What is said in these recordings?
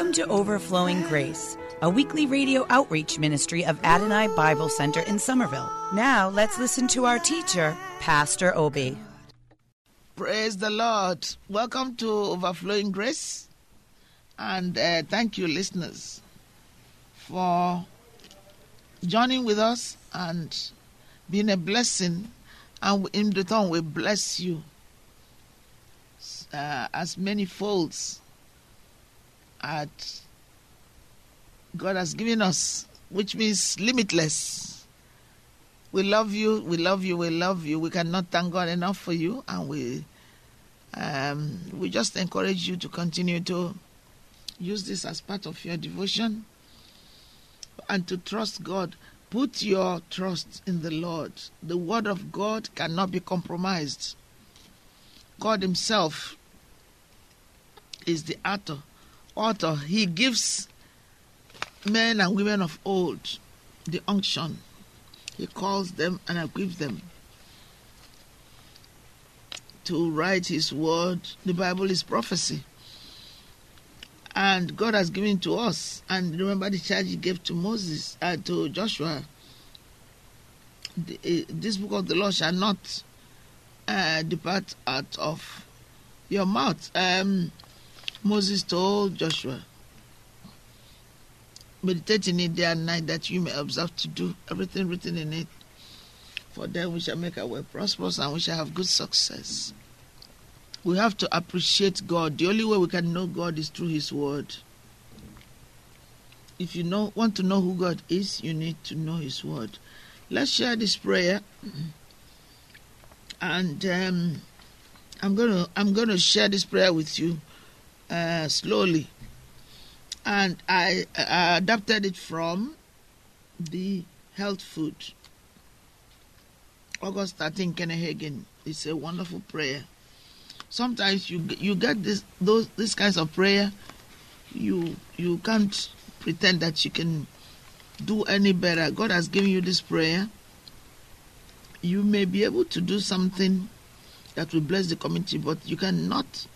Welcome to Overflowing Grace, a weekly radio outreach ministry of Adonai Bible Center in Somerville. Now let's listen to our teacher, Pastor Obi. Praise the Lord. Welcome to Overflowing Grace. And uh, thank you, listeners, for joining with us and being a blessing. And in return, we bless you uh, as many folds at God has given us, which means limitless. We love you, we love you, we love you. We cannot thank God enough for you, and we um, we just encourage you to continue to use this as part of your devotion and to trust God. Put your trust in the Lord. The word of God cannot be compromised. God Himself is the author. Author. He gives men and women of old the unction. He calls them and equips them to write His word. The Bible is prophecy. And God has given to us. And remember the charge He gave to Moses, uh, to Joshua. The, uh, this book of the law shall not uh, depart out of your mouth. Um, Moses told Joshua, meditate in it day and night that you may observe to do everything written in it. For then we shall make our way prosperous and we shall have good success. We have to appreciate God. The only way we can know God is through His Word. If you know want to know who God is, you need to know His Word. Let's share this prayer, and um, I'm gonna I'm gonna share this prayer with you uh, slowly and I, I adapted it from the health food. August 13 Kenneth It's a wonderful prayer. Sometimes you you get this those these kinds of prayer, you you can't pretend that you can do any better. God has given you this prayer. You may be able to do something that will bless the community, but you cannot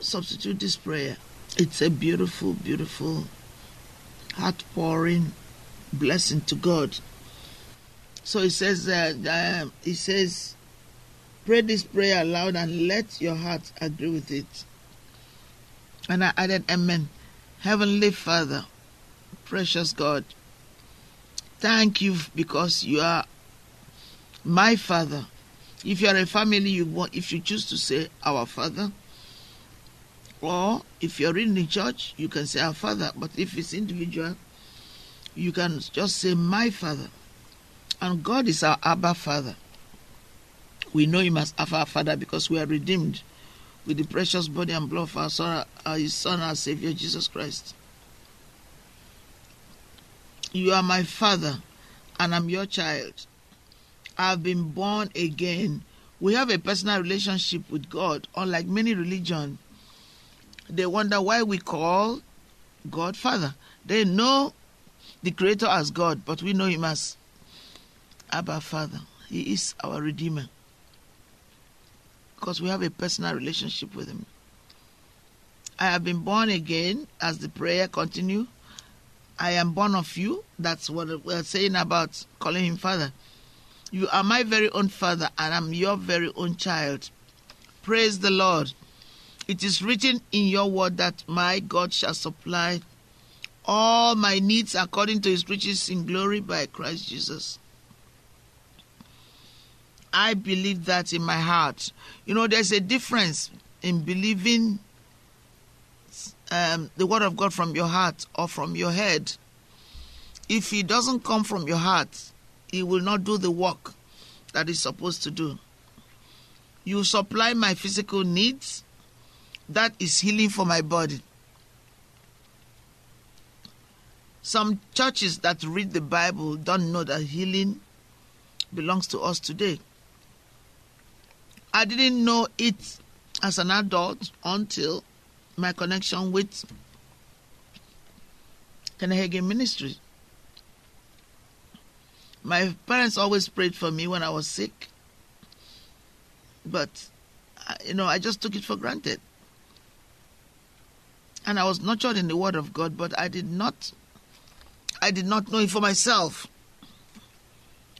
substitute this prayer. It's a beautiful, beautiful, heart pouring blessing to God. So he says that uh, he says, pray this prayer aloud and let your heart agree with it. And I added, Amen. Heavenly Father, precious God, thank you because you are my Father. If you are a family, you want, if you choose to say our Father, or if you're in the church, you can say our Father. But if it's individual, you can just say my Father. And God is our Abba Father. We know Him as our Father because we are redeemed with the precious body and blood of our Son, our, Son, our Savior, Jesus Christ. You are my Father, and I'm your child. I've been born again. We have a personal relationship with God, unlike many religions they wonder why we call God Father. They know the Creator as God, but we know Him as Abba Father. He is our Redeemer. Because we have a personal relationship with Him. I have been born again, as the prayer continue. I am born of you. That's what we're saying about calling Him Father. You are my very own Father, and I'm your very own child. Praise the Lord. It is written in your word that my God shall supply all my needs according to his riches in glory by Christ Jesus. I believe that in my heart. You know, there's a difference in believing um, the word of God from your heart or from your head. If it doesn't come from your heart, it will not do the work that it's supposed to do. You supply my physical needs, that is healing for my body. Some churches that read the Bible don't know that healing belongs to us today. I didn't know it as an adult until my connection with Kenneth Ministry. My parents always prayed for me when I was sick, but uh, you know, I just took it for granted. And I was nurtured in the Word of God, but I did not, I did not know it for myself.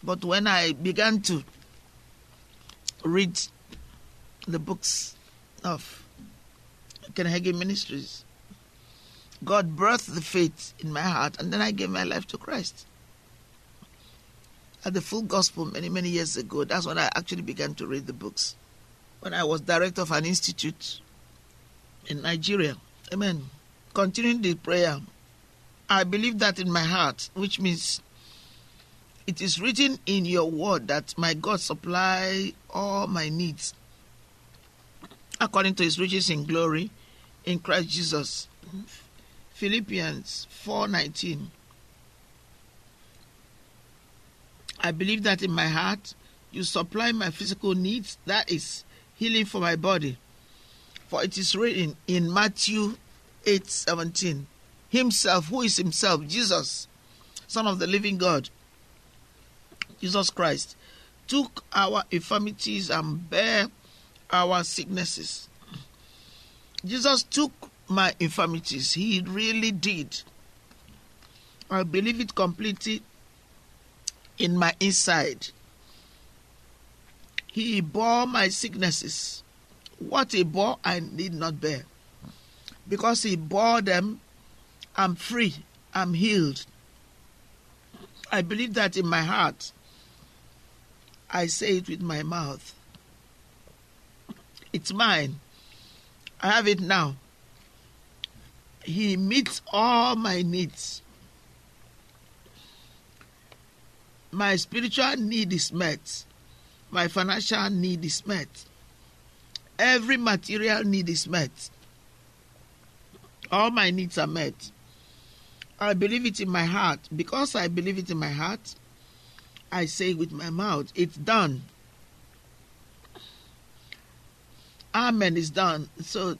But when I began to read the books of Kenneth Ministries, God birthed the faith in my heart, and then I gave my life to Christ. At the full gospel many, many years ago, that's when I actually began to read the books. When I was director of an institute in Nigeria. Amen. Continuing the prayer, I believe that in my heart, which means it is written in your word that my God supply all my needs according to his riches in glory in Christ Jesus. Philippians 4:19 I believe that in my heart you supply my physical needs that is healing for my body for it is written in Matthew 8:17 himself who is himself Jesus son of the living God Jesus Christ took our infirmities and bare our sicknesses Jesus took my infirmities. He really did. I believe it completely in my inside. He bore my sicknesses. What he bore, I need not bear. Because he bore them, I'm free, I'm healed. I believe that in my heart. I say it with my mouth. It's mine. I have it now. He meets all my needs. My spiritual need is met. My financial need is met. Every material need is met. All my needs are met. I believe it in my heart. Because I believe it in my heart, I say with my mouth, It's done. Amen is done. So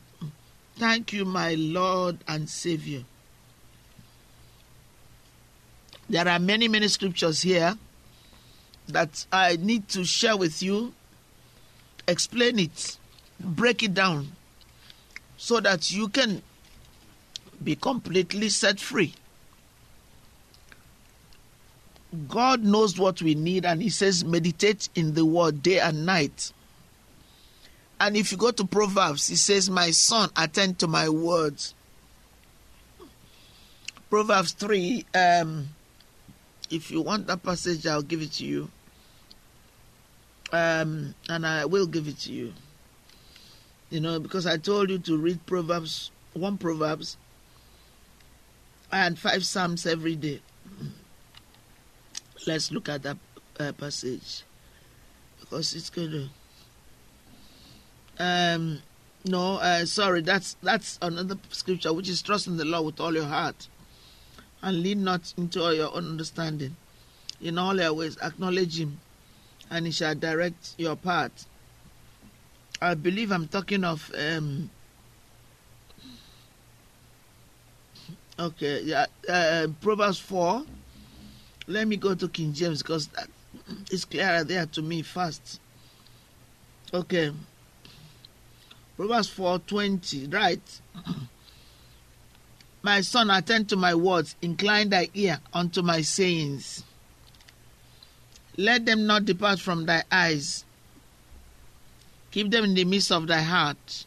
thank you, my Lord and Savior. There are many, many scriptures here that I need to share with you, explain it, break it down, so that you can be completely set free. God knows what we need, and He says, meditate in the word day and night. And if you go to Proverbs, he says, My son, attend to my words. Proverbs 3, um, if you want that passage, I'll give it to you. Um, and I will give it to you. You know, because I told you to read Proverbs, one Proverbs, and five Psalms every day. Let's look at that uh, passage because it's going to um, no, uh, sorry, that's that's another scripture which is trust in the Lord with all your heart, and lean not into your own understanding. In all your ways, acknowledge Him, and He shall direct your path. I believe I'm talking of. Um, okay, yeah, uh, Proverbs four. Let me go to King James because it's clearer there to me first. Okay. Proverbs 4:20, right? my son, attend to my words, incline thy ear unto my sayings. Let them not depart from thy eyes. Keep them in the midst of thy heart.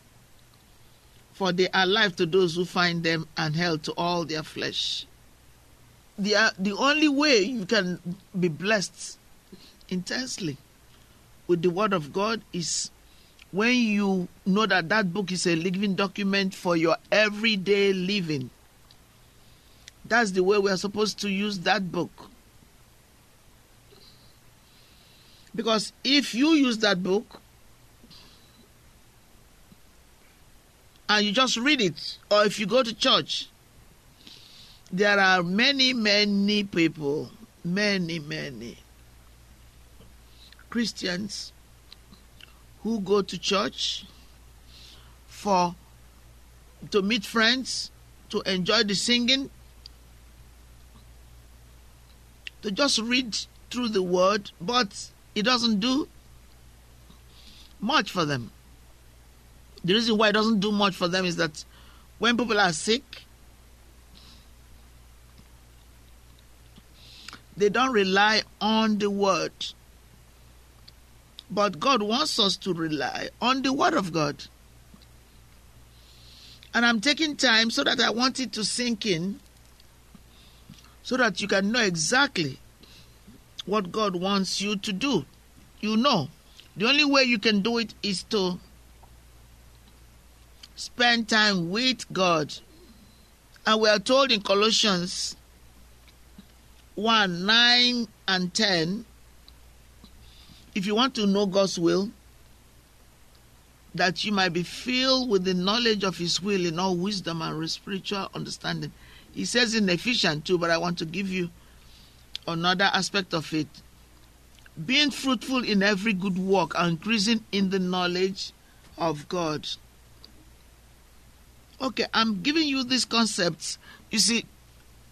For they are life to those who find them and health to all their flesh. The, the only way you can be blessed intensely with the word of God is when you know that that book is a living document for your everyday living. That's the way we are supposed to use that book. Because if you use that book and you just read it, or if you go to church, there are many, many people, many, many Christians who go to church for to meet friends, to enjoy the singing, to just read through the word, but it doesn't do much for them. The reason why it doesn't do much for them is that when people are sick, they don't rely on the word. But God wants us to rely on the word of God. And I'm taking time so that I want it to sink in so that you can know exactly what God wants you to do. You know, the only way you can do it is to spend time with God. And we are told in Colossians 1 9 and 10 if you want to know God's will, that you might be filled with the knowledge of His will in all wisdom and spiritual understanding. He says in Ephesians 2, but I want to give you another aspect of it. Being fruitful in every good work and increasing in the knowledge of God. Okay, I'm giving you these concepts. You see,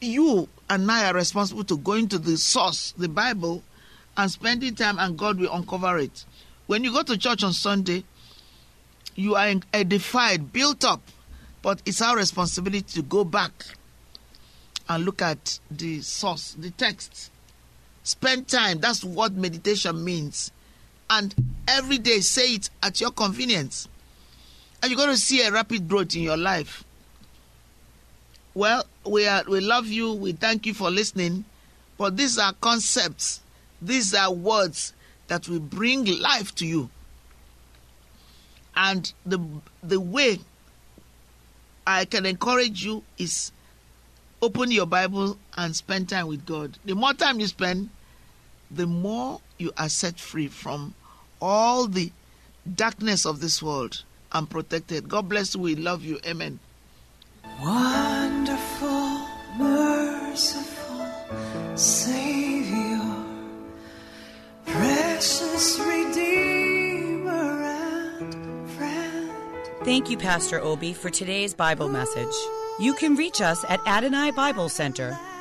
you and I are responsible to going to the source, the Bible, and spending time, and God will uncover it. When you go to church on Sunday, you are edified, built up, but it's our responsibility to go back and look at the source, the text. Spend time. That's what meditation means. And every day say it at your convenience. And you're going to see a rapid growth in your life. Well, we are we love you. We thank you for listening. But these are concepts. These are words that will bring life to you. And the the way I can encourage you is open your Bible and spend time with God. The more time you spend, the more you are set free from all the darkness of this world and protected. God bless you. We love you. Amen. Wonderful, merciful Savior, precious Redeemer and friend. Thank you, Pastor Obi, for today's Bible message. You can reach us at Adonai Bible Center,